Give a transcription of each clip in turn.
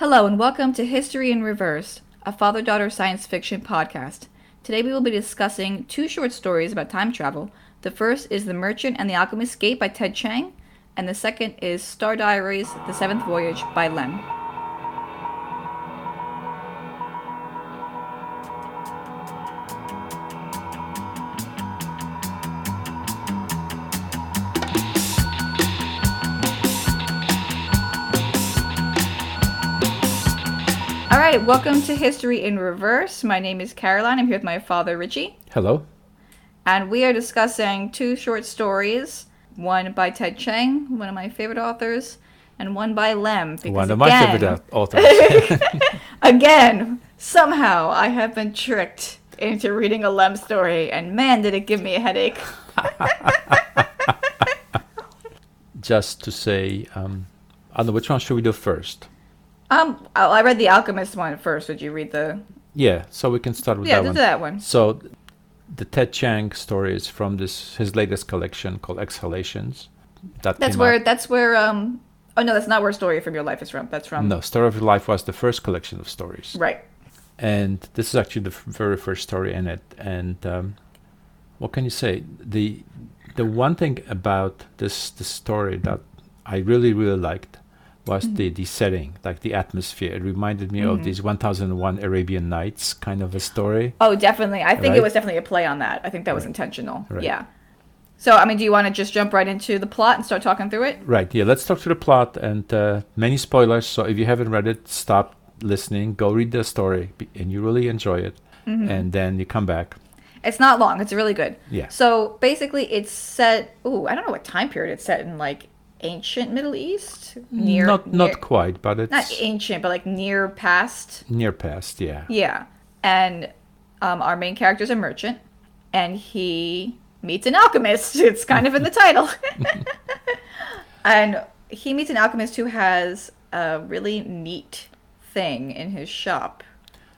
Hello, and welcome to History in Reverse, a father daughter science fiction podcast. Today we will be discussing two short stories about time travel. The first is The Merchant and the Alchemist's Gate by Ted Chiang, and the second is Star Diaries The Seventh Voyage by Lem. Right, welcome to History in Reverse. My name is Caroline. I'm here with my father, Richie. Hello. And we are discussing two short stories one by Ted Chiang, one of my favorite authors, and one by Lem. Because One of my favorite authors. Again, somehow I have been tricked into reading a Lem story, and man, did it give me a headache. Just to say, um, I don't know which one should we do first. Um, oh, I read the Alchemist one first. Would you read the? Yeah, so we can start with Yeah, that one. that one. So, the Ted Chiang story is from this his latest collection called Exhalations. That That's where. out- That's where. Um. Oh no, that's not where Story from Your Life is from. That's from. No, Story of Your Life was the first collection of stories, Right. and this is actually the f- very first story in it. And um, what can you say? the The one thing about this this story that I really really liked was Mm-hmm. the the setting, like the atmosphere. It reminded me Mhm. of these 1001 Arabian Nights kind of a story. Oh, definitely. I think it was definitely a play on that. I think that was intentional. Right. Yeah. So, I mean, do you want to just jump right into the plot and start talking through it? Right. Yeah. Let's talk to the plot and uh, many spoilers. So if you haven't read it, stop listening. Go read the story, and you really enjoy it, Mm-hmm. and then you come back. It's not long. It's really good. Yeah. So basically, it's set. Ooh, I don't know what time period it's set in. Like ancient Middle East, near not near- not quite, but it's not ancient, but like near past. near past. Yeah. Yeah, and um, our main character is a merchant, and he meets an alchemist. It's kind of in the title, and he meets an alchemist who has a really neat thing in his shop.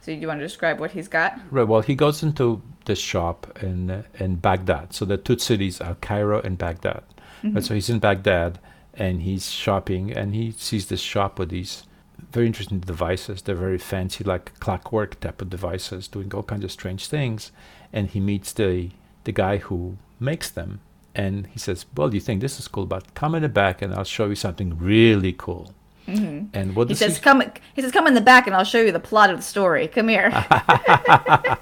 So, do you want to describe what he's got? Right. Well, he goes into the shop in in Baghdad. So the two cities are Cairo and Baghdad. Right, so he's in Baghdad and he's shopping and he sees this shop with these very interesting devices. They're very fancy, like clockwork type of devices, doing all kinds of strange things. And he meets the the guy who makes them. And he says, "Well, do you think this is cool, but come in the back and I'll show you something really cool." hmm And what does He says, "Come." He says, "Come in the back, and I'll show you the plot of the story. Come here."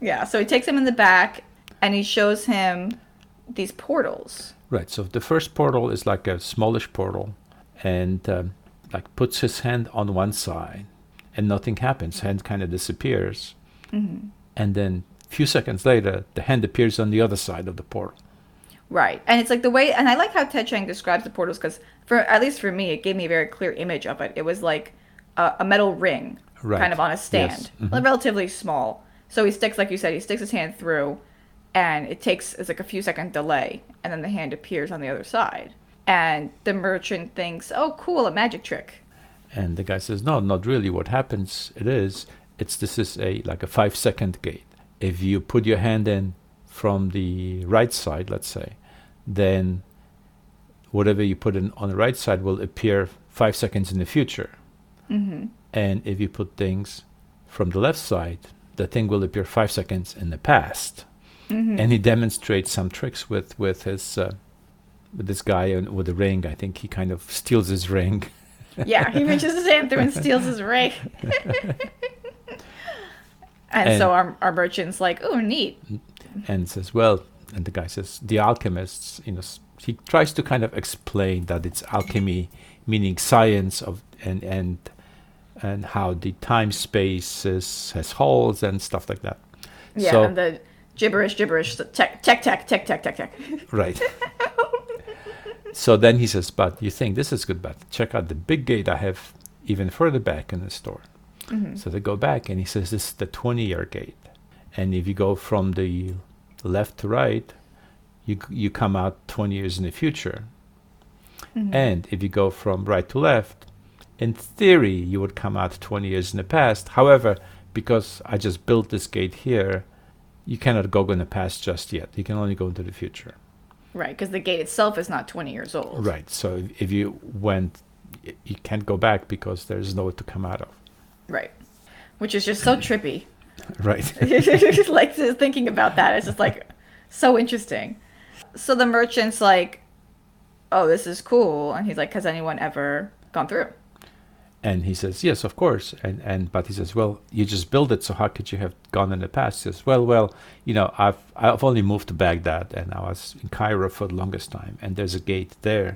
yeah. So he takes him in the back, and he shows him these portals. Right. So the first portal is like a smallish portal, and um, like puts his hand on one side, and nothing happens. Hand kind of disappears, Mm-hmm. and then a few seconds later, the hand appears on the other side of the portal. Right. And it's like the way, and I like how Ted Chiang describes the portals because, for at least for me, it gave me a very clear image of it. It was like a, a metal ring, Right. kind of on a stand, Yes. Mhm. relatively small. So he sticks, like you said, he sticks his hand through, and it takes it's like a few second delay, and then the hand appears on the other side. And the merchant thinks, "Oh, cool, a magic trick." And the guy says, "No, not really. What happens? It is. It's this is a like a five second gate. If you put your hand in from the right side, let's say, then whatever you put in on the right side will appear five seconds in the future." Mm-hmm. And if you put things from the left side, the thing will appear five seconds in the past. Mm-hmm. And he demonstrates some tricks with with his uh, with this guy and with the ring. I think he kind of steals his ring. yeah, he reaches his hand through and steals his ring. and, And- so our, our merchant's like, "Oh, neat." and says, "Well," and the guy says, "The alchemists, you know." He tries to kind of explain that it's alchemy, meaning science of and and and how the time space is, has holes and stuff like that. Yeah, So- and the gibberish, gibberish, tech, tech, tech, tech, tech, tech, tech. Right. so then he says, "But you think this is good, but check out the big gate I have even further back in the store." Mhm. So they go back, and he says, "This is the 20-year gate, and if you go from the left to right, you you come out 20 years in the future, Mhm. and if you go from right to left, in theory you would come out 20 years in the past. However, because I just built this gate here, you cannot go in the past just yet. You can only go into the future." Right, because the gate itself is not 20 years old. Right. So if- you went you can't go back because there's nowhere to come out of. Right. Which is just so trippy. Right. like just thinking about that, it's just like so interesting. So the merchant's like, "Oh, this is cool," and he's like, "Has anyone ever gone through?" And he says, yes, of course. And and but he says, well, you just built it, so how could you have gone in the past? He says, well, well, you know, I've I've only moved to Baghdad, and I was in Cairo for the longest time, and there's a gate there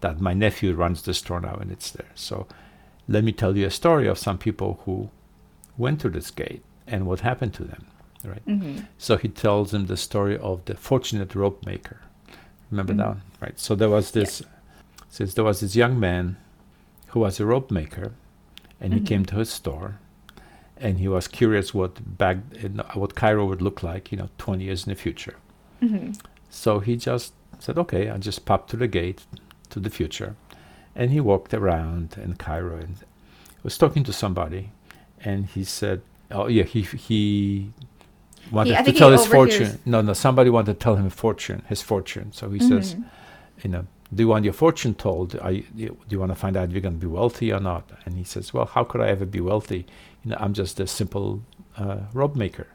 that my nephew runs the store now, and it's there. So let me tell you a story of some people who went to this gate and what happened to them, right? Mm-hmm. So he tells him the story of the fortunate rope maker. Remember that Mhm. one, right? So there was this, says there was this young man who was a rope maker, and he Mhm. came to his store, and he was curious what back what Cairo would look like, you know, 20 years in the future. Mm-hmm. So he just said, okay, I'll just pop to the gate to the future. And he walked around in Cairo and was talking to somebody. And he said, oh, yeah, he, he wanted I to tell his fortune. No, no, somebody wanted to tell him a fortune, his fortune. So he says, Mhm. you know, do you want your fortune told? You, do you- want to find out if you're going to be wealthy or not? And he says, well, how could I ever be wealthy? You know, I'm just a simple uh, rope maker.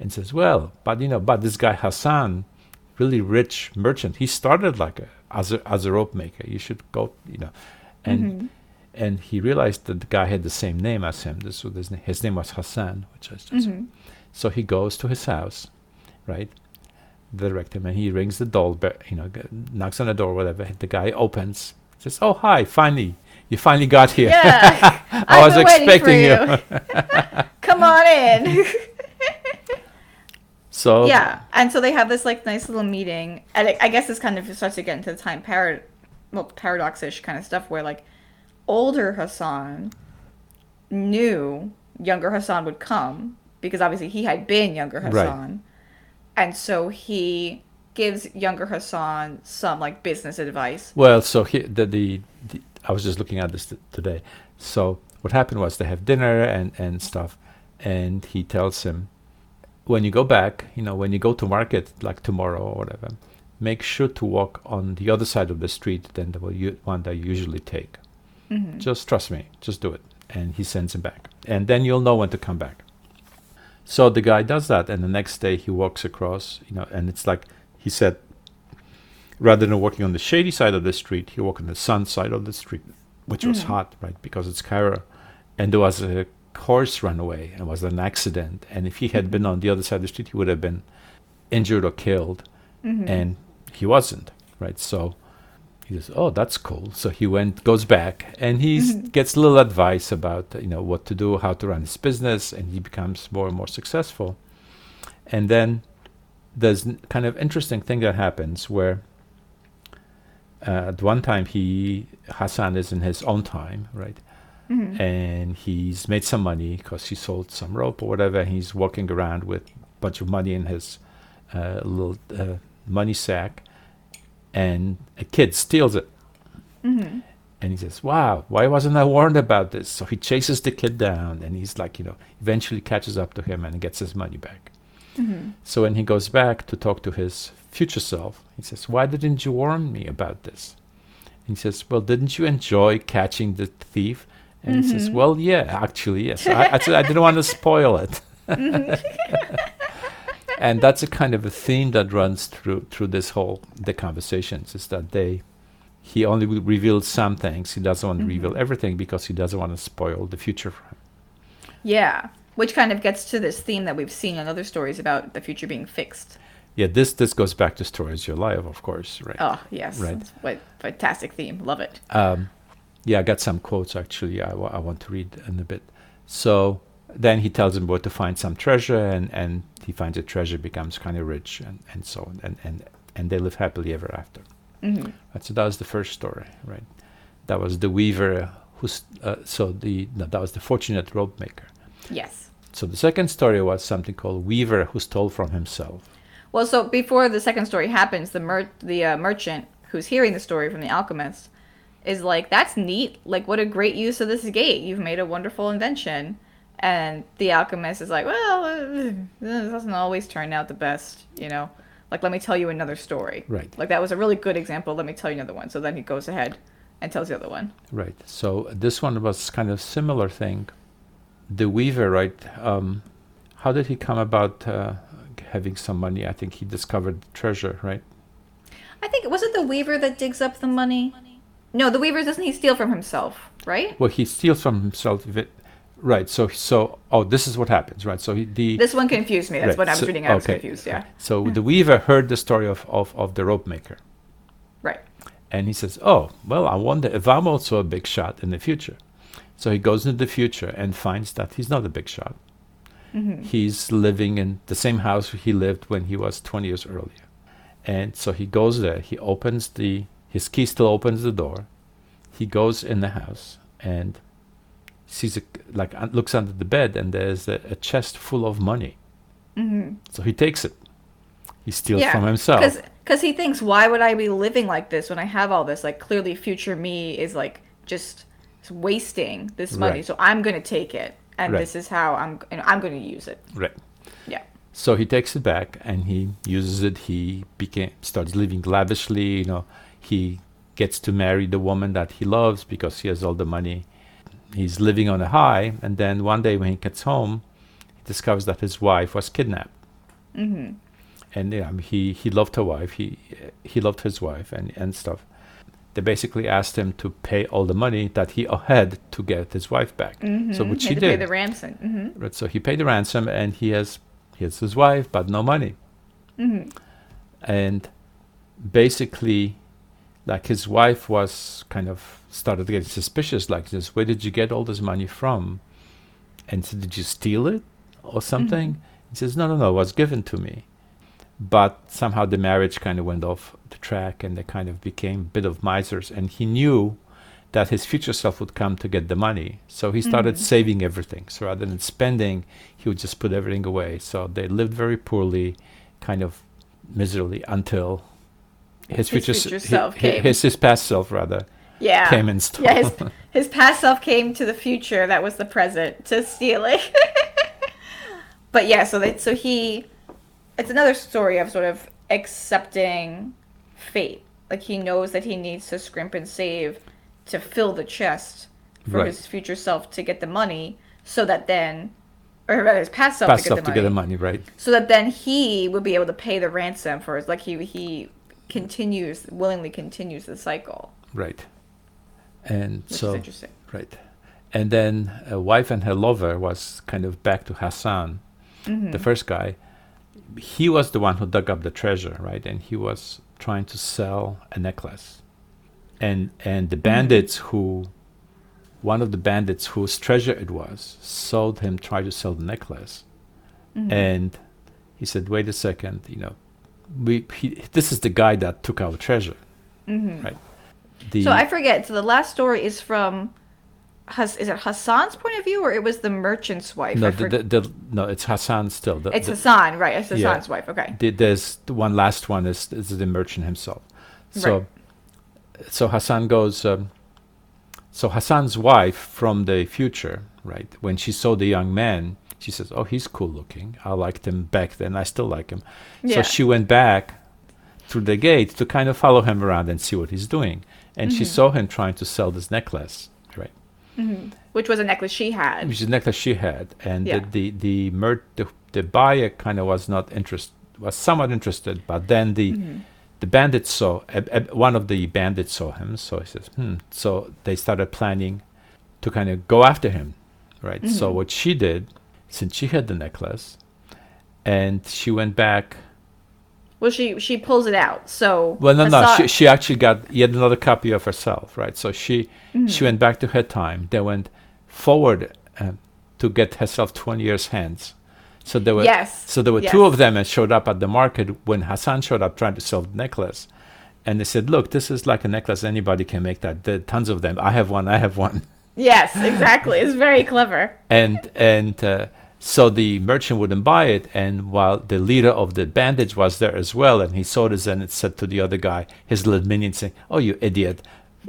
And says, well, but you know, but this guy Hassan, really rich merchant, he started like a as a as a rope maker. You should go, you know, and Mhm. and he realized that the guy had the same name as him. This was his, na- his name was Hassan, which is just Mhm. so he goes to his house, right? Direct him, and he rings the doorbell. You know, knocks on the door, whatever. The guy opens, says, "Oh, hi! Finally, you finally got here. Yeah, I was expecting you. Come on in. so yeah, and so they have this like nice little meeting, and I I guess this kind of starts to get into the time parad, well, paradox-ish kind of stuff where like older Hassan knew younger Hassan would come because obviously he had been younger Right. And so he gives younger Hassan some like business advice. Well, so he, the, the, the I was just looking at this t- today. So what happened was they have dinner and and stuff, and he tells him, when you go back, you know, when you go to market like tomorrow or whatever, make sure to walk on the other side of the street than the one that you usually take. Mhm. Just trust me, just do it. And he sends him back, and then you'll know when to come back. So the guy does that, and the next day he walks across, you know, and it's like he said, rather than walking on the shady side of the street, he walked on the sun side of the street, which was Mhm. hot, right? Because it's Cairo. And there was a horse run away and was an accident. And if he had been on the other side of the street, he would have been injured or killed. Mhm. And he wasn't, right? So he says, "Oh, that's cool." So he went, goes back, and he gets a little advice about you know what to do, how to run his business, and he becomes more and more successful. And then there's n- kind of interesting thing that happens where uh, at one time he Hassan is in his own time, right? Mhm. and he's made some money because he sold some rope or whatever. He's walking around with a bunch of money in his uh, little uh, money sack, and a kid steals it. Mhm. And he says, "Wow, why wasn't I warned about this?" So he chases the kid down, and he's like, you know, eventually catches up to him and gets his money back. Mhm. So when he goes back to talk to his future self, he says, "Why didn't you warn me about this?" And he says, "Well, didn't you enjoy catching the thief?" And he says, Mhm. "Well, yeah, actually, yes. I, I, said I didn't want to spoil it." and that's a kind of a theme that runs through through this whole the conversations is that they he only will reveal some things. He doesn't want to reveal Mhm. everything because he doesn't want to spoil the future for him. Yeah, which kind of gets to this theme that we've seen in other stories about the future being fixed. Yeah, this this goes back to stories your life, of course, right? Oh yes, Right. What fantastic theme. Love it. Um, yeah, I got some quotes actually. I, I want to read in a bit. So then he tells him where to find some treasure, and, and he finds a treasure, becomes kind of rich, and, and so on, and, and and they live happily ever after. hmm Right, so that was the first story, right? That was the weaver who's uh, so the no, that was the fortunate rope maker. Yes. So the second story was something called Weaver who stole from himself. Well, so before the second story happens, the mer- the uh, merchant who's hearing the story from the alchemist is like, "That's neat. Like, what a great use of this gate. You've made a wonderful invention." And the alchemist is like, "Well, uh, this doesn't always turn out the best, you know. Like, let me tell you another story. Right. Like that was a really good example. Let me tell you another one." So then he goes ahead and tells the other one. Right. So this one was kind of similar thing. The weaver, right? Um, how did he come about uh, having some money? I think he discovered treasure, right? I think was it the Weaver that digs up the money? No, the Weaver doesn't he steal from himself, right? Well, he steals from himself. Right. So so oh, this is what happens, right? So he, the This one confused me. That's Right, what I was so- reading. I was okay. confused. Yeah. so hmm. the weaver heard the story of, of, of the rope maker, Right. and he says, "Oh, well, I wonder if I'm also a big shot in the future." So he goes into the future and finds that he's not a big shot. Mm-hmm. He's living in the same house he lived when he was 20 years earlier. And so he goes there. He opens the his key still opens the door. He goes in the house and sees a, like looks under the bed and there's a, a chest full of money. Mm-hmm. So he takes it. He steals Yeah. from himself. Because he thinks, why would I be living like this when I have all this? Like clearly, future me is like just wasting this money. Right. So I'm gonna take it, and Right. this is how I'm. And I'm gonna use it. Right. Yeah. So he takes it back and he uses it. He became starts living lavishly. You know, he gets to marry the woman that he loves because he has all the money. He's living on a high, and then one day when he gets home, he discovers that his wife was kidnapped. Mm-hmm. And he he loved her wife. He he loved his wife and and stuff. They basically asked him to pay all the money that he had to get his wife back. So which He he to pay the ransom. hmm Right, so he paid the ransom and he has he has his wife but no money. And basically like his wife was kind of started getting suspicious like this where did you get all this money from? And so did you steal it or something? Mm-hmm. He says no no no it was given to me. But somehow the marriage kind of went off the track and they kind of became a bit of misers and he knew that his future self would come to get the money. So he started mm-hmm. saving everything. So rather than spending he would just put everything away. So they lived very poorly kind of miserably until his, His future, future hi- self hi- came. his, his past self rather Yeah. came and stole Yeah. His his past self came to the future. That was the present to steal it. but yeah, so that so he, it's another story of sort of accepting fate. Like he knows that he needs to scrimp and save to fill the chest for Right. his future self to get the money, so that then, or rather his past self past to, self get, the to get the money, money right so that then he would be able to pay the ransom for his. Like he he continues willingly continues the cycle, right and which so. Right. And then a wife and her lover was kind of back to Hassan, Mm-hmm. the first guy. He was the one who dug up the treasure, right? And he was trying to sell a necklace. And and the bandits who one of the bandits whose treasure it was sold him tried to sell the necklace. Mm-hmm. And he said, "Wait a second, you know, we he, this is the guy that took our treasure." Right. The. So I forget. So the last story is from, Has, is it Hassan's point of view or it was the merchant's wife? no, the, the, the, no, it's Hassan still. The, it's Hassan, right? It's Yeah. Hassan's wife. Okay. the- there's the one last one is, is the merchant himself. So, Right. so Hassan goes. Um, so Hassan's wife from the future, right? When she saw the young man, she says, "Oh, he's cool looking. I liked him back then. I still like him." Yeah. So she went back through the gate to kind of follow him around and see what he's doing, and Mm-hmm. she saw him trying to sell this necklace, right? Which was a necklace she had. which is a necklace she had, and Yeah. the the the, mer- the the buyer kind of was not interest was somewhat interested, but then the Mm-hmm. the bandits saw uh, uh, one of the bandits saw him, so he says, hmm. So they started planning to kind of go after him, right? So Mm-hmm. what she did, since she had the necklace, and she went back. Well, she she pulls it out. So Well, no, no, she, she actually got yet another copy of herself, right? So she Mm-hmm. she went back to her time. They went forward uh, to get herself twenty years hence. So there were Yes, so there were yes. two of them and showed up at the market when Hassan showed up trying to sell the necklace, and they said, "Look, this is like a necklace. Anybody can make that. There are tons of them. I have one. I have one." yes, exactly. It's very clever. and and uh, so the merchant wouldn't buy it and while the leader of the bandits was there as well and he saw this and it said to the other guy his little minion saying oh you idiot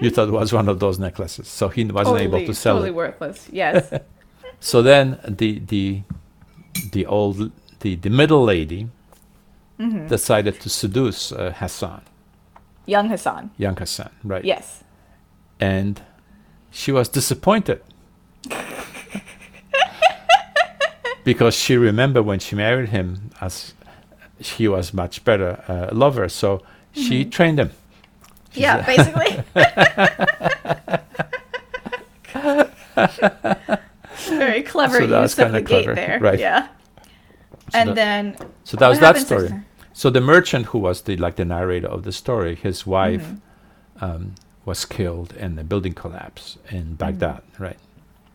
you thought it was one of those necklaces so he wasn't able to sell totally it worthless. Yes. so then the the the old the, the middle lady Mm-hmm. decided to seduce uh, hassan Young Hassan. young Hassan, right? Yes. And she was disappointed because she remembered when she married him as he was much better uh, lover, so she trained him. She Yeah, basically. Very clever So use of the gate there. right. Yeah. So and that- then So that was that story. So the merchant who was the like the narrator of the story, his wife Mm-hmm. um, was killed in a building collapse Mm-hmm. in Baghdad, right?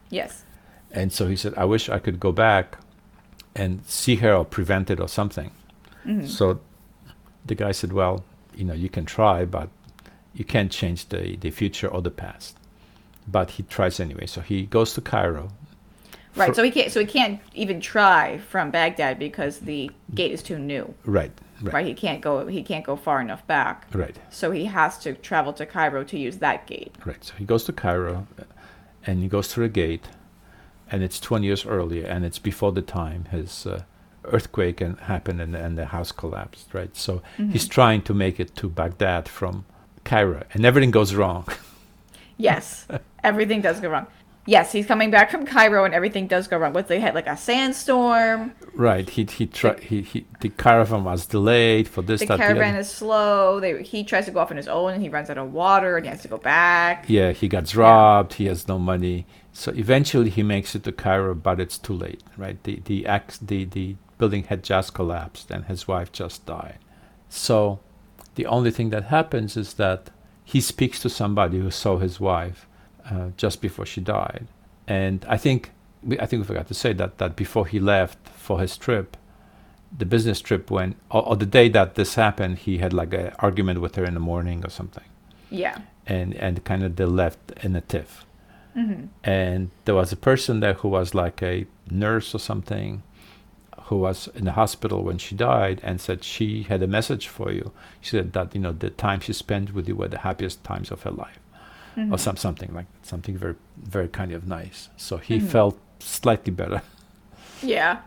Yes. And so he said, "I wish I could go back and see her or prevent it or something." Mm-hmm. So the guy said, "Well, you know, you can try, but you can't change the the future or the past." But he tries anyway. So he goes to Cairo. Right. For- so he can't. So he can't even try from Baghdad because the gate is too new. Right, Right. right, He can't go. He can't go far enough back. right. So he has to travel to Cairo to use that gate. Right. So he goes to Cairo, and he goes through a gate, and it's 20 years earlier, and it's before the time his uh, earthquake and happened and, and the house collapsed. Right. So he's trying to make it to Baghdad from Cairo, and everything goes wrong. Yes. everything does go wrong. Yes, he's coming back from Cairo and everything does go wrong. What they had like a sandstorm. right. He he try, he he the caravan was delayed for this The that caravan other. is slow. They, he tries to go off on his own and he runs out of water and he has to go back. Yeah, he gets robbed. He has no money. So eventually he makes it to Cairo, but it's too late. Right. The the ax the the building had just collapsed, and his wife just died. So the only thing that happens is that he speaks to somebody who saw his wife uh, just before she died, and I think we, I think we forgot to say that that before he left for his trip, the business trip when or, or the day that this happened, he had like an argument with her in the morning or something, Yeah. and and kind of they left in a tiff, hmm and there was a person there who was like a nurse or something who was in the hospital when she died and said she had a message for you. She said that you know the time she spent with you were the happiest times of her life, Mm-hmm. or some something like that, something very very kind of nice. So he Mhm. felt slightly better. Yeah.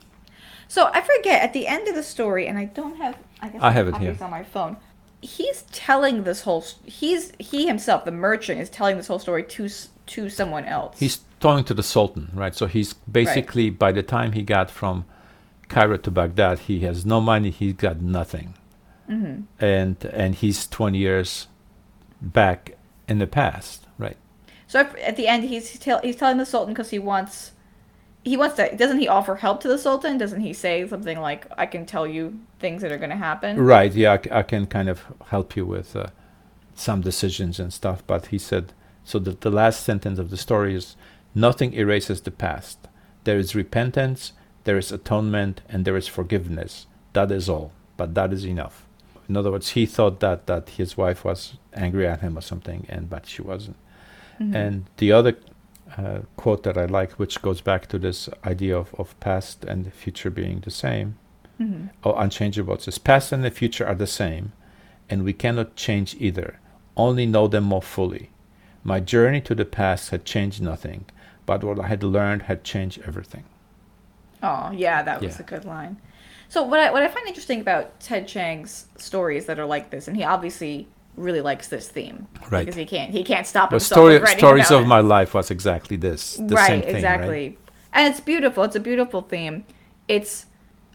So I forget at the end of the story, and I don't have. I guess I have it here. on my phone. He's telling this whole he's he himself, the merchant, is telling this whole story to to someone else. He's talking to the Sultan, right? So he's basically by the time he got from Cairo to Baghdad, he has no money. he's got nothing, hmm and and he's twenty years back in the past, right? So at the end, he's tell, he's telling the Sultan because he wants. He wants to. Doesn't he offer help to the Sultan? Doesn't he say something like, "I can tell you things that are going to happen"? Right. Yeah, I can kind of help you with uh, some decisions and stuff. But he said, so the, the last sentence of the story is nothing erases the past. There is repentance, there is atonement, and there is forgiveness. That is all. But that is enough. In other words, he thought that, that his wife was angry at him or something, and but she wasn't. Mhm. And the other uh, quote that I like, which goes back to this idea of, of past and the future being the same, Mhm. or unchangeable. It says, past and the future are the same, and we cannot change either, only know them more fully. My journey to the past had changed nothing, but what I had learned had changed everything. Oh, yeah, that was Yeah. a good line. So what I what I find interesting about Ted Chiang's stories that are like this, and he obviously really likes this theme, Right. Because he can't he can't stop The himself. story, from stories of it. my life was exactly this. The right, same thing, exactly. Right? And it's beautiful. It's a beautiful theme. It's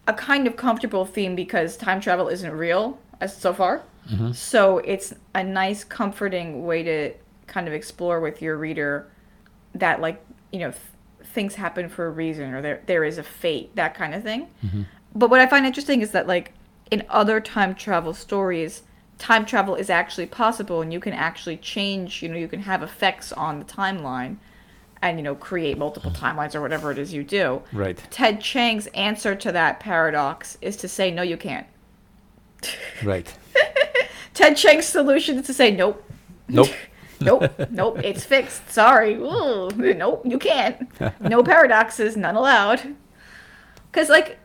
a kind of comfortable theme because time travel isn't real as so far. Mm-hmm. So it's a nice, comforting way to kind of explore with your reader that, like, you know, th- things happen for a reason or there there is a fate, that kind of thing. Mm-hmm. But what I find interesting is that, like, in other time travel stories, time travel is actually possible and you can actually change, you know, you can have effects on the timeline and, you know, create multiple timelines or whatever it is you do. Right. Ted Chiang's answer to that paradox is to say, no, you can't. Right. Ted Chiang's solution is to say, nope, Nope. nope, nope, it's fixed. Sorry. Ooh, nope, you can't. No paradoxes, none allowed. Because, like,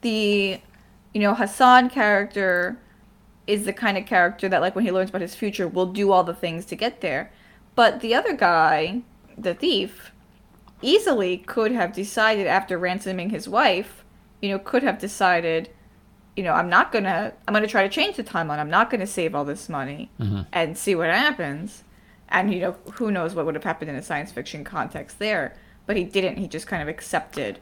the, you know, Hassan character is the kind of character that, like, when he learns about his future, will do all the things to get there. But the other guy, the thief, easily could have decided after ransoming his wife, you know, could have decided, you know, I'm not gonna, I'm gonna try to change the timeline. I'm not gonna save all this money mm-hmm. and see what happens. And you know, who knows what would have happened in a science fiction context there? But he didn't. He just kind of accepted.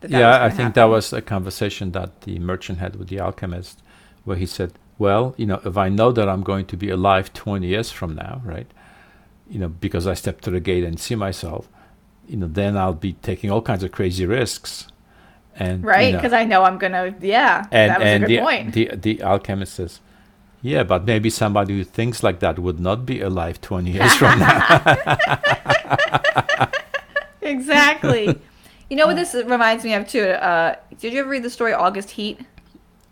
That that yeah, I think that was a conversation that the merchant had with the alchemist, where he said, "Well, you know, if I know that I'm going to be alive 20 years from now, right? You know, because I step to the gate and see myself, you know, then I'll be taking all kinds of crazy risks." And you right know, because I know I'm gonna. Yeah, and that was and a good the, point. the the alchemist says, "Yeah, but maybe somebody who thinks like that would not be alive 20 years from now." exactly. you know what this reminds me of too? Uh, did you ever read the story August Heat?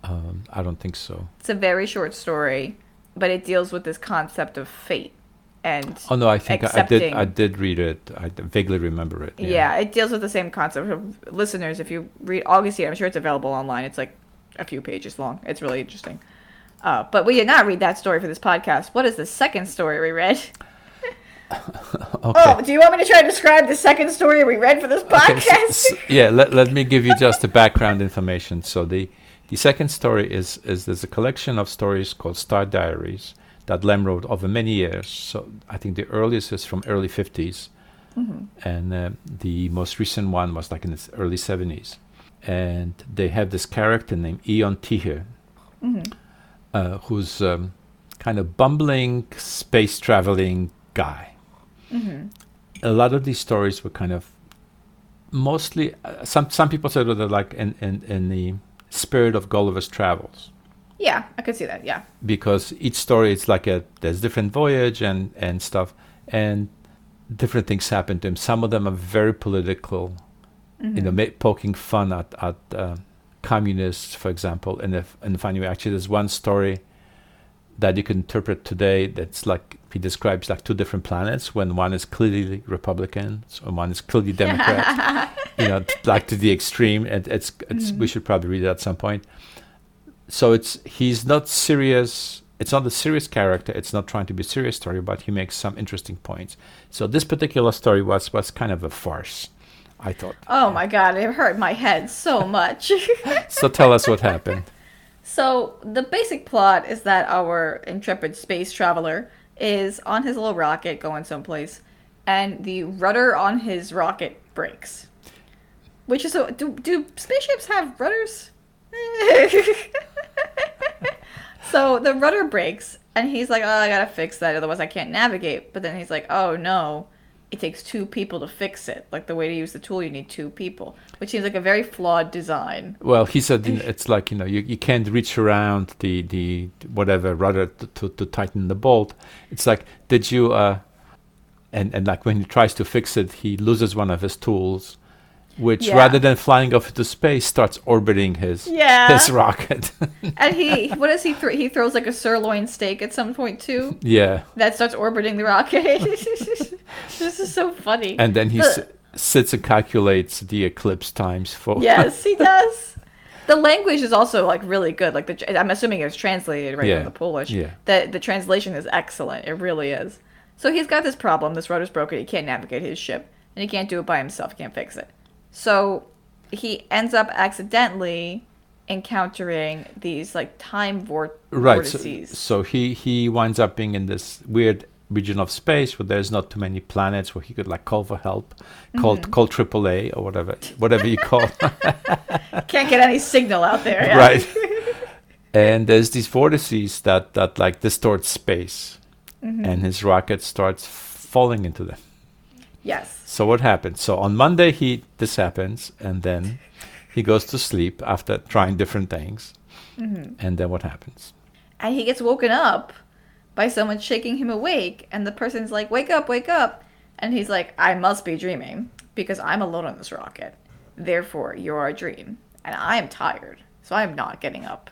Um, I don't think so. It's a very short story, but it deals with this concept of fate and Oh no, I think I, I did. I did read it. i vaguely remember it. yeah. it deals with the same concept. Listeners, if you read August Heat, I'm sure it's available online. It's like a few pages long. It's really interesting. Uh, but we did not read that story for this podcast. What is the second story we read? Okay. Oh, do you want me to try to describe the second story we read for this Okay, podcast? s- s- yeah, let, let me give you just the background information. So the the second story is is there's a collection of stories called Star Diaries that Lem wrote over many years. So I think the earliest is from early 50s, and uh, the most recent one was like in the early 70s. And they have this character named Ijon Tichy, uh, who's um, kind of bumbling space traveling guy. A lot of these stories were kind of mostly uh, some some people said that they're like in, in, in the spirit of Gulliver's Travels yeah, I could see that. Yeah. because each story is like a there's different voyage and and stuff and different things happen to him. Some of them are very political, you know, ma- poking fun at at uh, communists, for example. And if and funny, way. actually, there's one story that you can interpret today that's like he describes like two different planets when one is clearly Republican and one is clearly Democrat. you know, like to the extreme. And it's it's we mm-hmm. should probably read it at some point. So it's he's not serious. It's not a serious character. It's not trying to be a serious story, but he makes some interesting points. So this particular story was was kind of a farce, I thought. Oh my god, it hurt my head so much. So tell us what happened. so, the basic plot is that our intrepid space traveler is on his little rocket going someplace, and the rudder on his rocket breaks. Which is so. Do, do spaceships have rudders? so, the rudder breaks, and he's like, oh, I gotta fix that, otherwise I can't navigate. But then he's like, oh no. It takes two people to fix it. Like the way to use the tool, you need two people, which seems like a very flawed design. Well, he said it's like you know you, you can't reach around the the whatever rudder to, to, to tighten the bolt. It's like did you uh, and and like when he tries to fix it, he loses one of his tools, which Yeah. rather than flying off into space, starts orbiting his Yeah. his rocket. And he, what does he throw? He throws like a sirloin steak at some point too. yeah, That starts orbiting the rocket. this is so funny. and then he The- s- sits and calculates the eclipse times for yes, he does. The language is also like really good. Like the, I'm assuming it was translated right Yeah, from the Polish. yeah. The the translation is excellent. It really is. So he's got this problem. This rudder's broken. He can't navigate his ship, and he can't do it by himself. He can't fix it. So he ends up accidentally encountering these like time vor- right so, vortices. so he he winds up being in this weird region of space where there's not too many planets where he could like call for help call Mm-hmm. call AAA or whatever whatever you call Can't get any signal out there. yeah. right and there's these vortices that that like distort space Mm-hmm. and his rocket starts falling into them Yes. So what happens so on monday he this happens and then he goes to sleep after trying different things Mm-hmm. and then what happens And he gets woken up by someone shaking him awake, and the person's like, "Wake up, wake up!" And he's like, "I must be dreaming because I'm alone on this rocket. Therefore, you're a dream, and I am tired, so I am not getting up."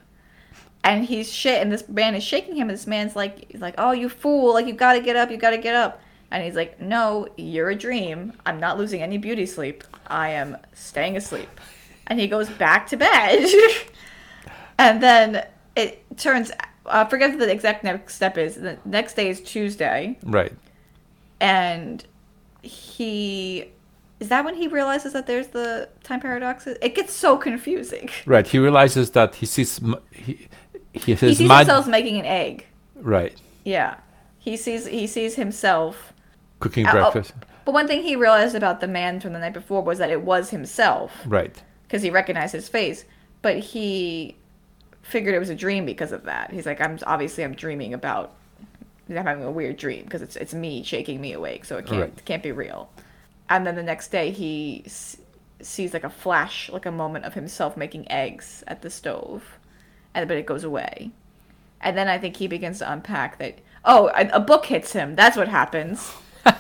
And he's shit, and this man is shaking him. And this man's like, "He's like, oh, you fool! Like you gotta get up, you gotta get up." And he's like, "No, you're a dream. I'm not losing any beauty sleep. I am staying asleep." And he goes back to bed. and then it turns I forget what the exact next step is. The next day is Tuesday, right and he is that when he realizes that there's the time paradoxes? It gets so confusing. Right. He realizes that he sees he, he, his he sees mind. himself making an egg. Right. Yeah, he sees he sees himself. Cooking Uh, oh, breakfast. But one thing he realized about the man from the night before was that it was himself Right. because he recognized his face. But he figured it was a dream because of that. He's like, I'm obviously I'm dreaming about. I'm having a weird dream because it's it's me shaking me awake, so it can't Right. it can't be real. And then the next day he s- sees like a flash, like a moment of himself making eggs at the stove, and but it goes away. And then I think he begins to unpack that. Oh, a, a book hits him. That's what happens.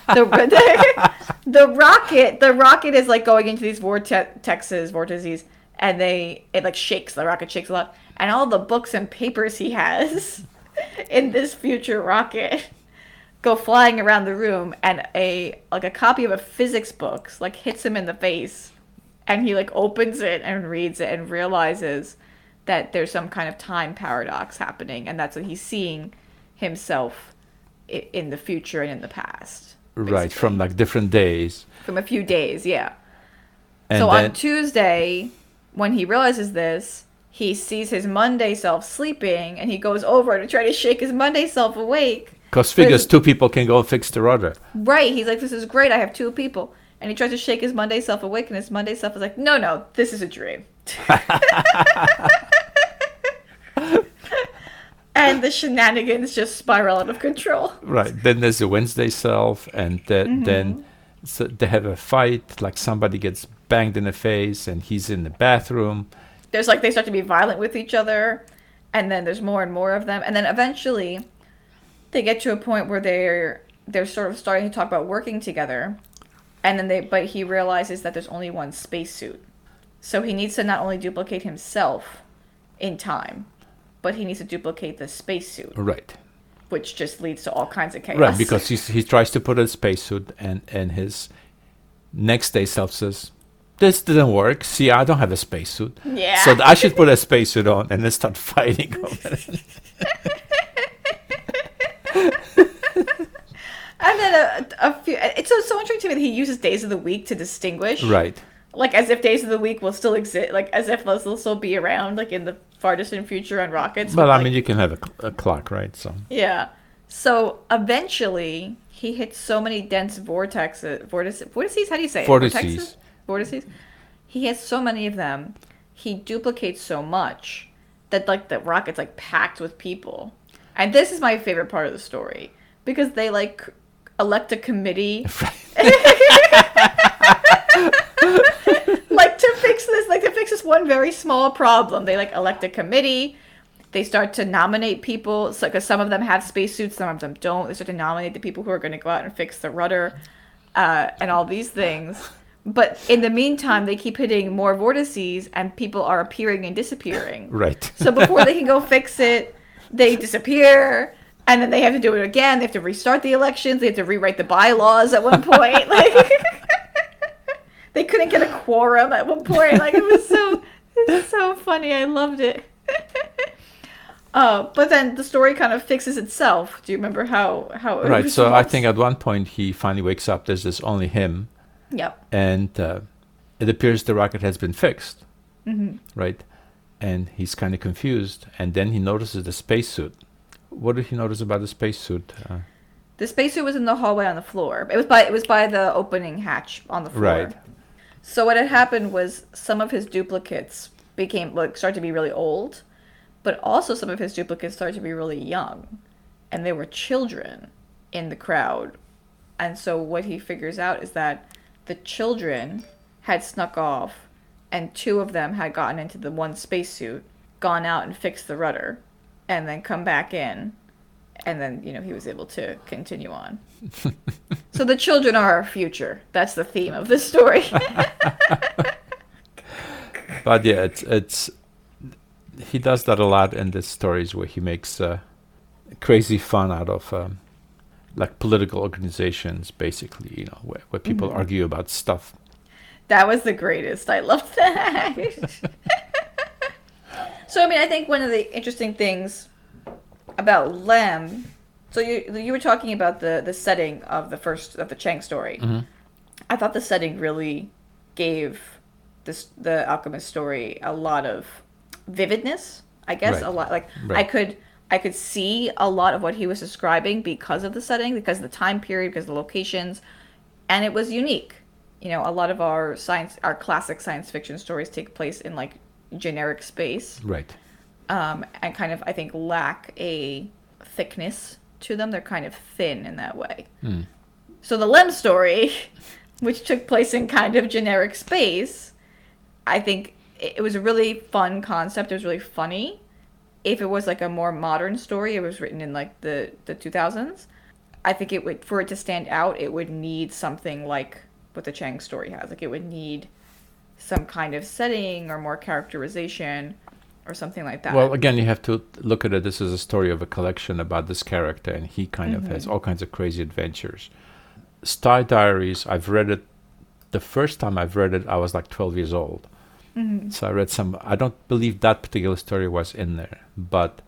The, the, rocket, the rocket is like going into these vortexes, vortices, and they it like shakes. The rocket shakes a lot, and all the books and papers he has in this future rocket go flying around the room, and a like a copy of a physics book like hits him in the face, and he like opens it and reads it and realizes that there's some kind of time paradox happening, and that's what he's seeing himself in the future and in the past. Right. From like different days. from a few days, yeah. And so then on Tuesday, when he realizes this, he sees his Monday self sleeping, and he goes over to try to shake his Monday self awake. because figures two people can go and fix the rudder. Right, he's like, "This is great. I have two people." And he tries to shake his Monday self awake, and his Monday self is like, "No, no, this is a dream." and the shenanigans just spiral out of control. Right. Then there's the Wednesday self, and Mm-hmm. then so they have a fight. Like somebody gets banged in the face, and he's in the bathroom. there's like they start to be violent with each other and then there's more and more of them and then eventually they get to a point where they're they're sort of starting to talk about working together and then they but he realizes that there's only one spacesuit so he needs to not only duplicate himself in time but he needs to duplicate the spacesuit Right. which just leads to all kinds of chaos Right. Because he's, he tries to put a spacesuit, and and his next day self says, "This didn't work. See, I don't have a spacesuit. Yeah. So I should put a spacesuit on and then start fighting over it." and then a, a few it's so, so interesting to me that he uses days of the week to distinguish Right. like as if days of the week will still exist, like as if those will still be around, like in the far distant future on rockets. Well, but, I like- mean, you can have a, a clock, right? So yeah. So eventually, he hits so many dense vortexes, vortices, vortices. How do you say it? Vortices. Vortices. He has so many of them. He duplicates so much that like the rocket's like packed with people. And this is my favorite part of the story because they like elect a committee fix this like to fix this one very small problem they like elect a committee they start to nominate people so because some of them have spacesuits some of them don't they start to nominate the people who are going to go out and fix the rudder uh, and all these things but in the meantime they keep hitting more vortices and people are appearing and disappearing right. so before they can go fix it, they disappear, and then they have to do it again. They have to restart the elections. They have to rewrite the bylaws at one point. Like they couldn't get a quorum at one point. Like it was so it was so funny. I loved it. Uh, but then the story kind of fixes itself. Do you remember how how right. So I think at one point he finally wakes up. There's just only him, Yep. and uh, it appears the rocket has been fixed. Mm-hmm. Right. And he's kind of confused, and then he notices the spacesuit. What did he notice about the spacesuit? Uh, The spacesuit was in the hallway on the floor. It was by it was by the opening hatch on the floor. Right. So what had happened was some of his duplicates became like started to be really old, but also some of his duplicates started to be really young, and they were children in the crowd. And so what he figures out is that the children had snuck off, and two of them had gotten into the one spacesuit, gone out and fixed the rudder, and then come back in, and then you know he was able to continue on. so the children are our future. That's the theme of this story. but yeah, it's it's he does that a lot in the stories where he makes uh, crazy fun out of um, like political organizations, basically, you know, where, where people Mhm. argue about stuff. That was the greatest. I loved that. so I mean, I think one of the interesting things about Lem. So you you were talking about the the setting of the first of the Chiang story. Mhm. I thought the setting really gave this the alchemist story a lot of vividness. I guess Right. a lot like I could I could see a lot of what he was describing because of the setting, because of the time period, because of the locations, and it was unique. You know, a lot of our science, our classic science fiction stories take place in like generic space, Right. Um, and kind of I think lack a thickness to them. They're kind of thin in that way. Hmm. So the Lem story, which took place in kind of generic space, I think it it was a really fun concept. It was really funny. If it was like a more modern story, it was written in like the the 2000s. I think it would for it to stand out, it would need something like what the Chiang story has. Like it would need some kind of setting or more characterization or something like that. Well, again, you have to look at it. This is a story of a collection about this character, and he kind of has mm-hmm. all kinds of crazy adventures. Star Diaries, I've read it. The first time I've read it, I was like 12 years old. Mm-hmm. So I read some. I don't believe that particular story was in there, but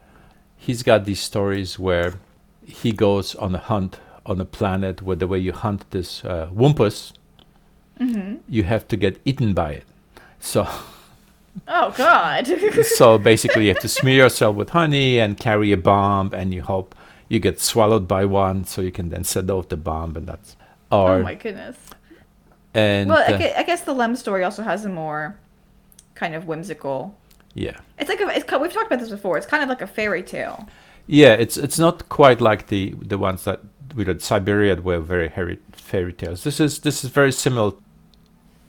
he's got these stories where he goes on a hunt on a planet where the way you hunt this uh, wumpus, mm-hmm. you have to get eaten by it. So. oh God. so basically, you have to smear yourself with honey and carry a bomb, and you hope you get swallowed by one, so you can then set off the bomb, and that's or oh my goodness. and Well, I uh, I guess the Lem story also has a more kind of whimsical. yeah, It's like a, it's, we've talked about this before. It's kind of like a fairy tale. yeah. It's it's not quite like the the ones that we read. Cyberiad were very hairy fairy tales. This is this is very similar.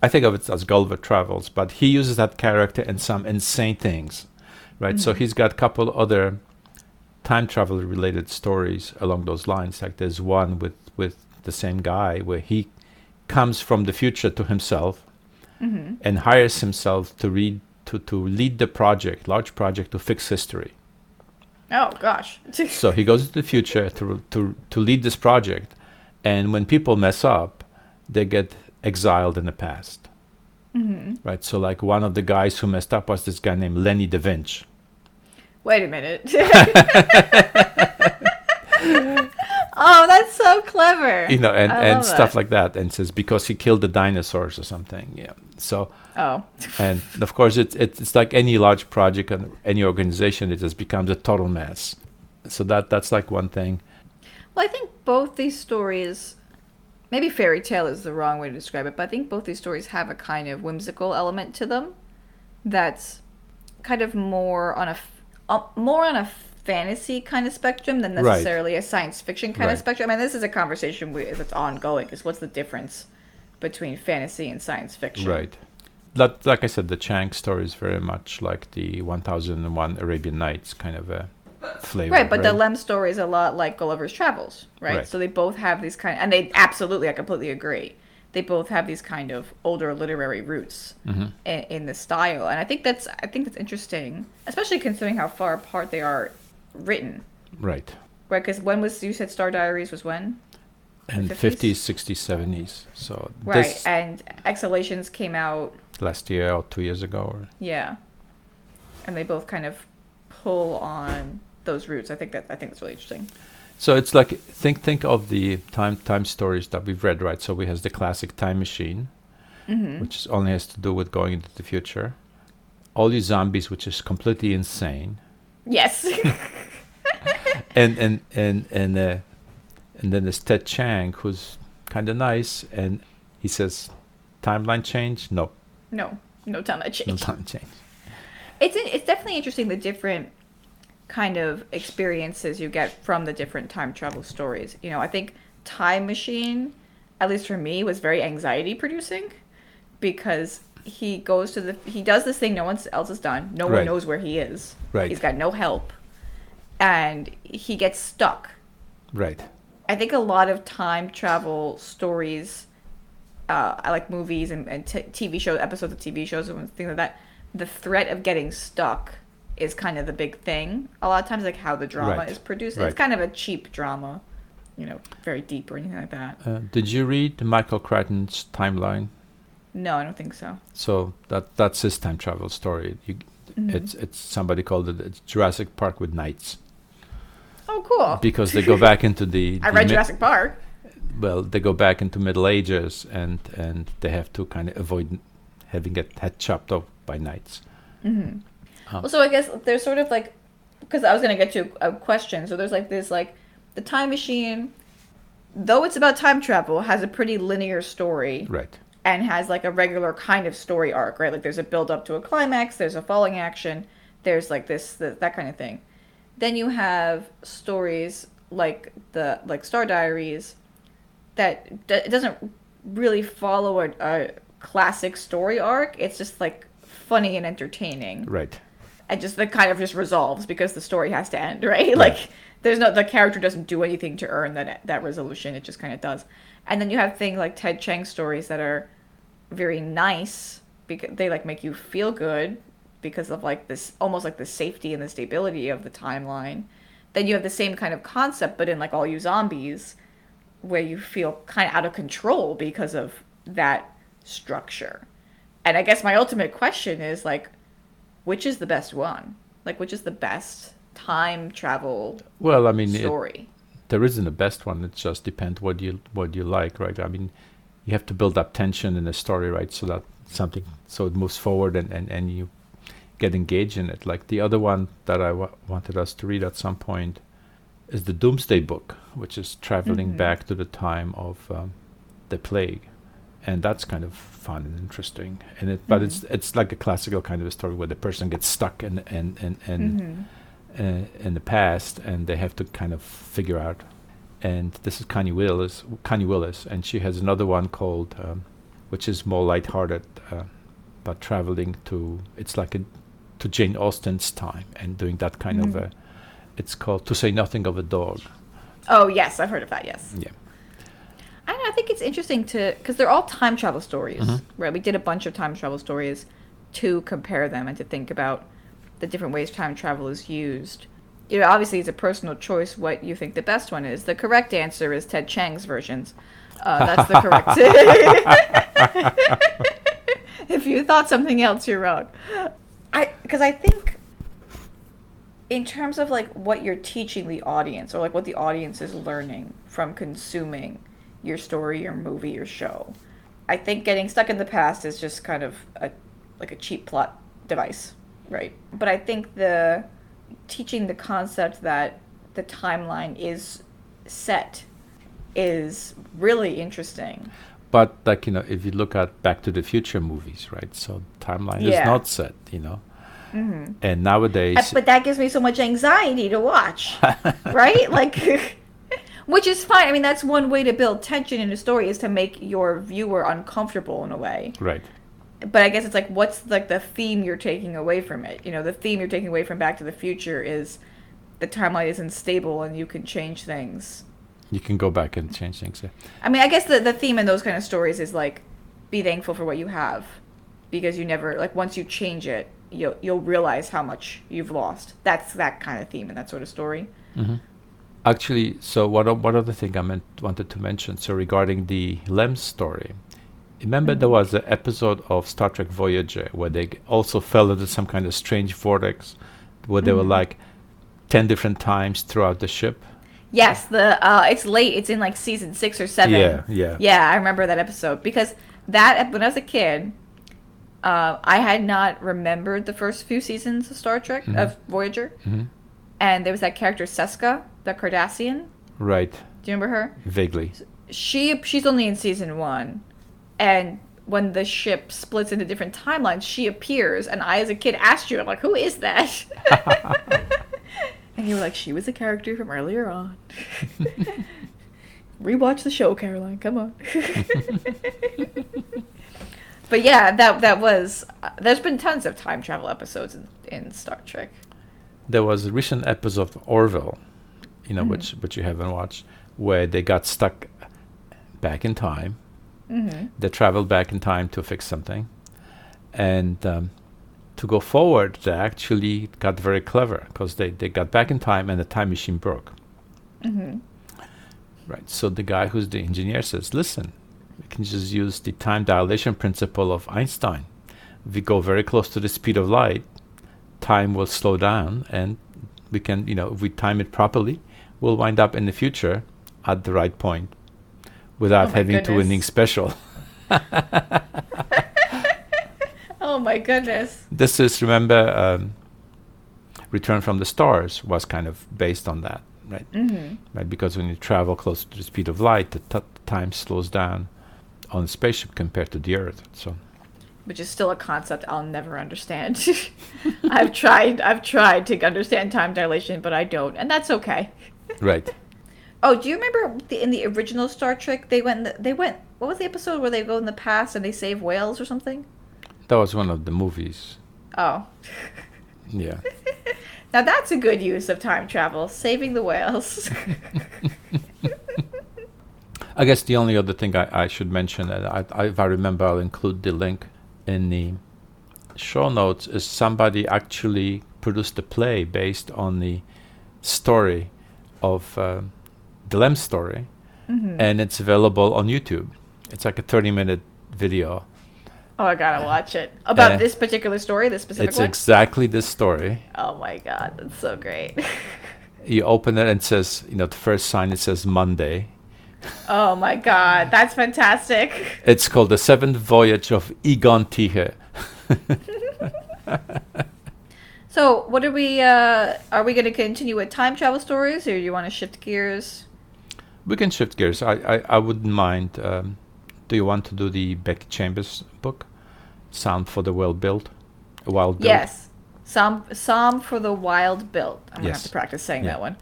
I think of it as Gulliver Travels, but he uses that character in some insane things, right? So mm-hmm. he's got a couple other time travel related stories along those lines. Like there's one with with the same guy where he comes from the future to himself mm-hmm. and hires himself to read to, to lead the project, large project to fix history. Oh gosh. So he goes to the future to to to lead this project, and when people mess up, they get exiled in the past. Mm-hmm. Right. So like one of the guys who messed up was this guy named Lenny Da Vinci. Wait a minute. oh, that's so clever. You know, and, and stuff that. like that, and says because he killed the dinosaurs or something. Yeah. So Oh. and of course it's it's like any large project and any organization, it just becomes a total mess. So that that's like one thing. Well, I think both these stories, maybe fairy tale is the wrong way to describe it, but I think both these stories have a kind of whimsical element to them that's kind of more on a uh, more on a fantasy kind of spectrum than Right. necessarily a science fiction kind Right. of spectrum. I mean, this is a conversation we, that's ongoing. Is what's the difference between fantasy and science fiction? Right. That, like I said, the Chiang story is very much like the 1001 Arabian Nights kind of a flavor. Right, but the Lem story is a lot like Gulliver's Travels, right? Right. So they both have these kind, and they absolutely, I completely agree. They both have these kind of older literary roots Mm-hmm. in, in the style, and I think that's, I think that's interesting, especially considering how far apart they are written, right. right? Because when was you said Star Diaries was when? And 50s? 50s, 60s, 70s. So Right, this and Exhalations came out, last year or two years ago. Or, yeah, and they both kind of pull on those roots. I think that I think that's really interesting. so it's like think think of the time time stories that we've read, right? So we has the classic Time Machine, Mm-hmm. which is- only has to do with going into the future. All these zombies, which is completely insane. Yes. and and and and uh, and then there's Ted Chiang, who's kind of nice, and he says, "Timeline change? No, no, no time change. no change. time change." It's it's definitely interesting the different kind of experiences you get from the different time travel stories. You know, I think Time Machine, at least for me, was very anxiety producing because he goes to the he does this thing no one else has done. No one knows where he is. Right. He's got no help, and he gets stuck. Right. I think a lot of time travel stories, uh, I like movies and, and t- TV shows, episodes of TV shows and things like that. The threat of getting stuck is kind of the big thing. A lot of times, like how the drama Right. is produced. Right. It's kind of a cheap drama, you know, very deep or anything like that. Uh, did you read Michael Crichton's Timeline? No, I don't think so. So that that's his time travel story. You, Mm-hmm. It's it's somebody called it it's Jurassic Park with knights Oh, cool. because they go back into the. I the read mi- Jurassic Park. well, they go back into Middle Ages, and and they have to kind of avoid having get head chopped off by knights. Mm-hmm. Um, well, so I guess there's sort of like, because I was gonna get to a question. So there's like this like, the time machine, though it's about time travel, has a pretty linear story Right. and has like a regular kind of story arc, right? Like there's a build up to a climax, there's a falling action, there's like this, th that kind of thing. Then you have stories like the like Star Diaries that d- it doesn't really follow a, a classic story arc. It's just like funny and entertaining Right. And just the kind of just resolves because the story has to end, right? Like there's no the character doesn't do anything to earn that that resolution. It just kind of does. And then you have things like Ted Chiang stories that are very nice because they like make you feel good because of like this almost like the safety and the stability of the timeline. Then you have the same kind of concept but in like all you zombies where you feel kind of out of control because of that structure. And I guess my ultimate question is like which is the best one? Like, which is the best time travel Well, I mean, it, story? there isn't a best one. It just depends what you what you like, right? I mean, you have to build up tension in the story, right? So that something so it moves forward and and and you get engaged in it. Like the other one that I wanted us to read at some point is the Doomsday Book, which is traveling Mhm. back to the time of um, the plague, and that's kind of fun and interesting. And it, but it's it's like a classical kind of a story where the person gets stuck in and and and in the past, and they have to kind of figure out. And this is Connie Willis, Connie Willis, and she has another one called, um, which is more lighthearted, uh, but traveling to. It's like a to Jane Austen's time and doing that kind of Mhm. a. It's called To Say Nothing of a Dog. Oh yes, I've heard of that. Yes, Yeah. I, know, I think it's interesting to because they're all time travel stories, Mhm. right? We did a bunch of time travel stories to compare them and to think about the different ways time travel is used. You know, obviously, it's a personal choice what you think the best one is. The correct answer is Ted Chiang's versions. Uh, that's the correct. if you thought something else, you're wrong. I because I think in terms of like what you're teaching the audience or like what the audience is learning from consuming your story, your movie, your show, I think getting stuck in the past is just kind of a like a cheap plot device, right? But I think the teaching the concept that the timeline is set is really interesting. But like you know, if you look at Back to the Future movies, right? So timeline Yeah. is not set, you know. Mm-hmm. And nowadays, But that gives me so much anxiety to watch, right? Like, which is fine. I mean, that's one way to build tension in a story is to make your viewer uncomfortable in a way. right? But I guess it's like, what's like the theme you're taking away from it? You know, the theme you're taking away from Back to the Future is the timeline isn't stable and you can change things. You can go back and change things. Yeah. I mean, I guess the the theme in those kind of stories is like, be thankful for what you have, because you never like once you change it, you'll you'll realize how much you've lost. That's that kind of theme in that sort of story. hmm Actually, so what o- one other thing I meant wanted to mention. So regarding the Lem story, remember there was an episode of Star Trek Voyager where they g- also fell into some kind of strange vortex, where they were Mhm. like ten different times throughout the ship. Yes, the uh, it's late. It's in like season six or seven. Yeah, yeah. Yeah, I remember that episode because that when I was a kid, uh, I had not remembered the first few seasons of Star Trek Mhm. of Voyager, hmm and there was that character Seska, the Cardassian. Right, Do you remember her? vaguely. She she's only in season one, and when the ship splits into different timelines, she appears, and I, as a kid, asked you, I'm like, who is that? and you were like, she was a character from earlier on. Rewatch the show, Caroline. Come on. but yeah, that that was. Uh, there's been tons of time travel episodes in, in Star Trek. There was a recent episode of Orville, you know, Mhm. which which you haven't watched, where they got stuck back in time. Mm-hmm. They traveled back in time to fix something, and um, to go forward, they actually got very clever because they they got back in time and the time machine broke. Mm-hmm. Right. So the guy who's the engineer says, "Listen, we can just use the time dilation principle of Einstein. We go very close to the speed of light, time will slow down, and we can, you know, if we time it properly, we'll wind up in the future at the right point, without Oh having to goodness. winning special. Oh my goodness. This is remember um, Return from the Stars was kind of based on that, right? hmm Right, because when you travel close to the speed of light, the t- time slows down on the spaceship compared to the Earth. So Which is still a concept I'll never understand. I've tried. I've tried to understand time dilation, but I don't, and that's okay. right, Oh, do you remember the, in the original Star Trek they went? They went. What was the episode where they go in the past and they save whales or something? that was one of the movies. Oh, Yeah, now that's a good use of time travel, saving the whales. I guess the only other thing I, I should mention, and I, I, if I remember, I'll include the link in the show notes, is somebody actually produced a play based on the story of uh, the Lem story, Mhm. and it's available on YouTube. It's like a 30 minute video. Oh, I gotta watch it about Uh, this particular story, this specific It's one. exactly this story. oh my god, that's so great. You open it and it says, you know, the first sign it says Monday. Oh my god, that's fantastic. It's called The Seventh Voyage of Ijon Tichy. So, what are we? Uh, are we going to continue with time travel stories, or do you want to shift gears? We can shift gears. I, I, I wouldn't mind. Um, do you want to do the Becky Chambers book, Sound for the Well Built, Wild Built? Yes, Psalm Psalm for the Wild Built. I'm gonna have to practice saying Yeah. that one.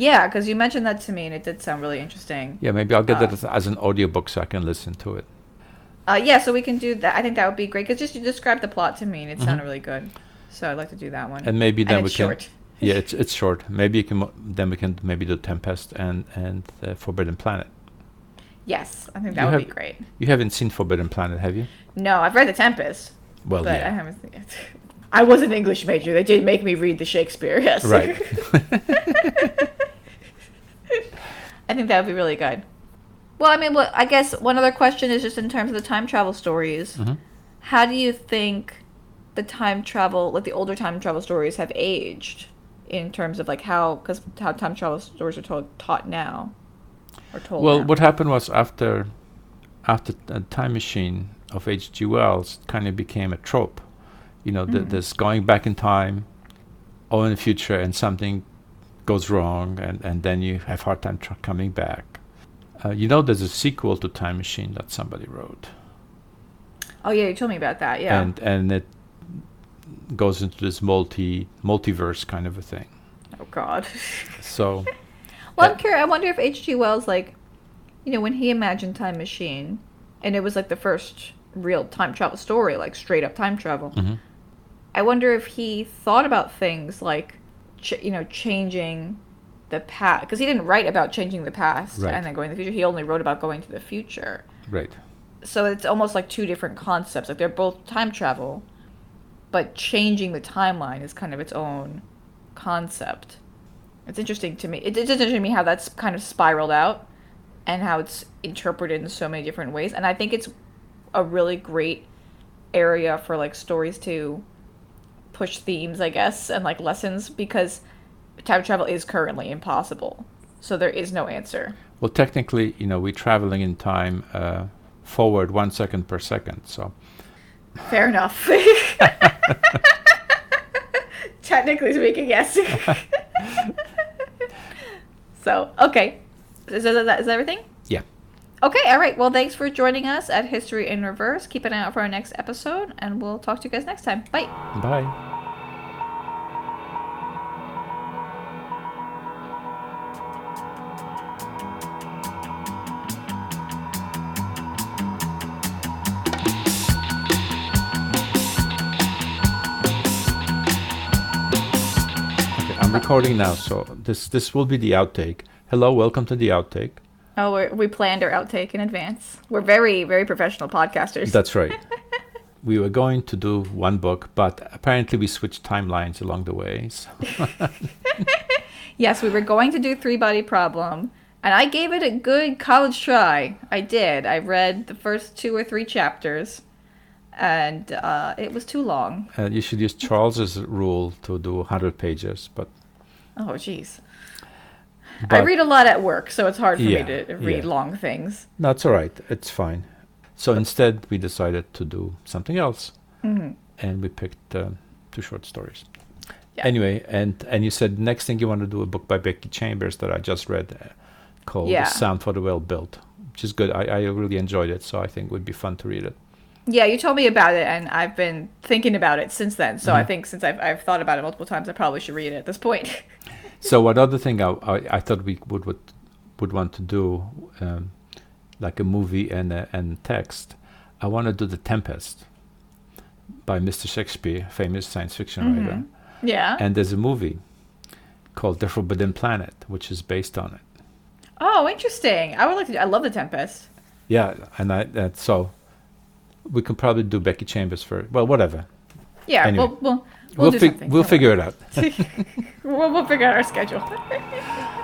Yeah, because you mentioned that to me, and it did sound really interesting. Yeah, maybe I'll get Uh, that as, as an audiobook so I can listen to it. Uh, yeah, so we can do that. I think that would be great because just you described the plot to me, and it Mhm. sounded really good. So I'd like to do that one. And maybe then and we can. short. Yeah, it's it's short. Maybe you can. Then we can maybe do Tempest and and uh, Forbidden Planet. Yes, I think that You would have- be great. You haven't seen Forbidden Planet, have you? No, I've read The Tempest, Well, but I haven't. Seen it. I was an English major. They did make me read the Shakespeare. Yes. Right. I think that would be really good. Well, I mean, what I guess one other question is just in terms of the time travel stories. Mhm. How do you think the time travel, like the older time travel stories, have aged in terms of like how, because how time travel stories are told taught now, or told. Well, now? what happened was after after the Time Machine of H.G. Wells kind of became a trope. You know, th- Mhm. this going back in time, or in the future, and something goes wrong, and, and then you have hard time tr- coming back. Uh, you know, there's a sequel to Time Machine that somebody wrote, Oh yeah, you told me about that. Yeah. and and it goes into this multi multiverse kind of a thing. oh God. So Well, I'm curious. I wonder if H.G. Wells, like, you know, when he imagined Time Machine, and it was like the first real time travel story, like straight up time travel. mhm. I wonder if he thought about things like, ch- you know, changing the past, because he didn't write about changing the past Right. and then going to the future. He only wrote about going to the future. right. So it's almost like two different concepts. Like they're both time travel, but changing the timeline is kind of its own concept. It's interesting to me. It- It's interesting to me how that's kind of spiraled out and how it's interpreted in so many different ways. And I think it's a really great area for like stories to push themes, I guess, and like lessons because time travel is currently impossible. So there is no answer. Well, technically, you know, we're traveling in time uh, forward one second per second. So Fair enough. Technically speaking, yes. so, okay. Is that, is that is that everything? yeah, Okay, all right. Well, thanks for joining us at History in Reverse. Keep an eye out for our next episode, and we'll talk to you guys next time. Bye. bye. Recording now, so this this will be the outtake. Hello, welcome to the outtake. Oh, we're, we planned our outtake in advance. We're very, very professional podcasters. That's right. we were going to do one book, but apparently we switched timelines along the way. So Yes, we were going to do Three Body Problem, and I gave it a good college try. I did. I read the first two or three chapters, and uh, it was too long. uh, you should use Charles's rule to do 100 pages, but Oh, jeez. I read a lot at work, so it's hard for Yeah, me to read yeah. long things. That's all right. It's fine. So instead, we decided to do something else, hmm and we picked um, two short stories. Yeah. Anyway, and and you said next thing you want to do a book by Becky Chambers that I just read, uh, called Yeah. Sound for the Well Built," which is good. I, I really enjoyed it, so I think it would be fun to read it. Yeah, you told me about it, and I've been thinking about it since then. So I Mhm. think since I've, I've thought about it multiple times, I probably should read it at this point. So what other thing I, I, I thought we would would would want to do, um, like a movie and a, and text. I want to do The Tempest by Mr. Shakespeare, famous science fiction writer. Mhm. yeah. And there's a movie called The Forbidden Planet, which is based on it. oh, interesting. I would like to. I love the Tempest. Yeah, and I that so we can probably do Becky Chambers for well, whatever. Yeah, Anyway. we'll we'll we'll, We'll something. we'll figure it out. we'll, we'll figure out our schedule.